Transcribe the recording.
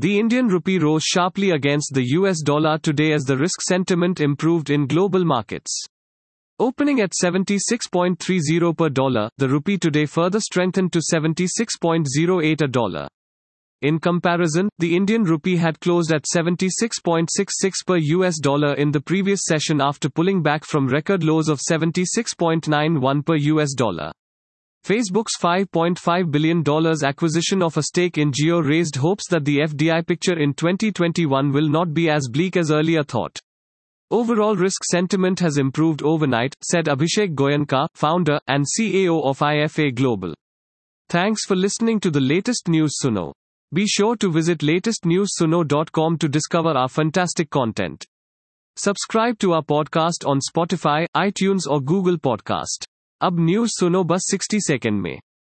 The Indian rupee rose sharply against the US dollar today as the risk sentiment improved in global markets. Opening at 76.30 per dollar, the rupee today further strengthened to 76.08 a dollar. In comparison, the Indian rupee had closed at 76.66 per US dollar in the previous session after pulling back from record lows of 76.91 per US dollar. Facebook's $5.5 billion acquisition of a stake in Jio raised hopes that the FDI picture in 2021 will not be as bleak as earlier thought. Overall risk sentiment has improved overnight, said Abhishek Goenka, founder and CEO of IFA Global. Thanks for listening to the latest news Suno. Be sure to visit latestnewsuno.com to discover our fantastic content. Subscribe to our podcast on Spotify, iTunes or Google Podcast. अब news सुनो बस 60 second में।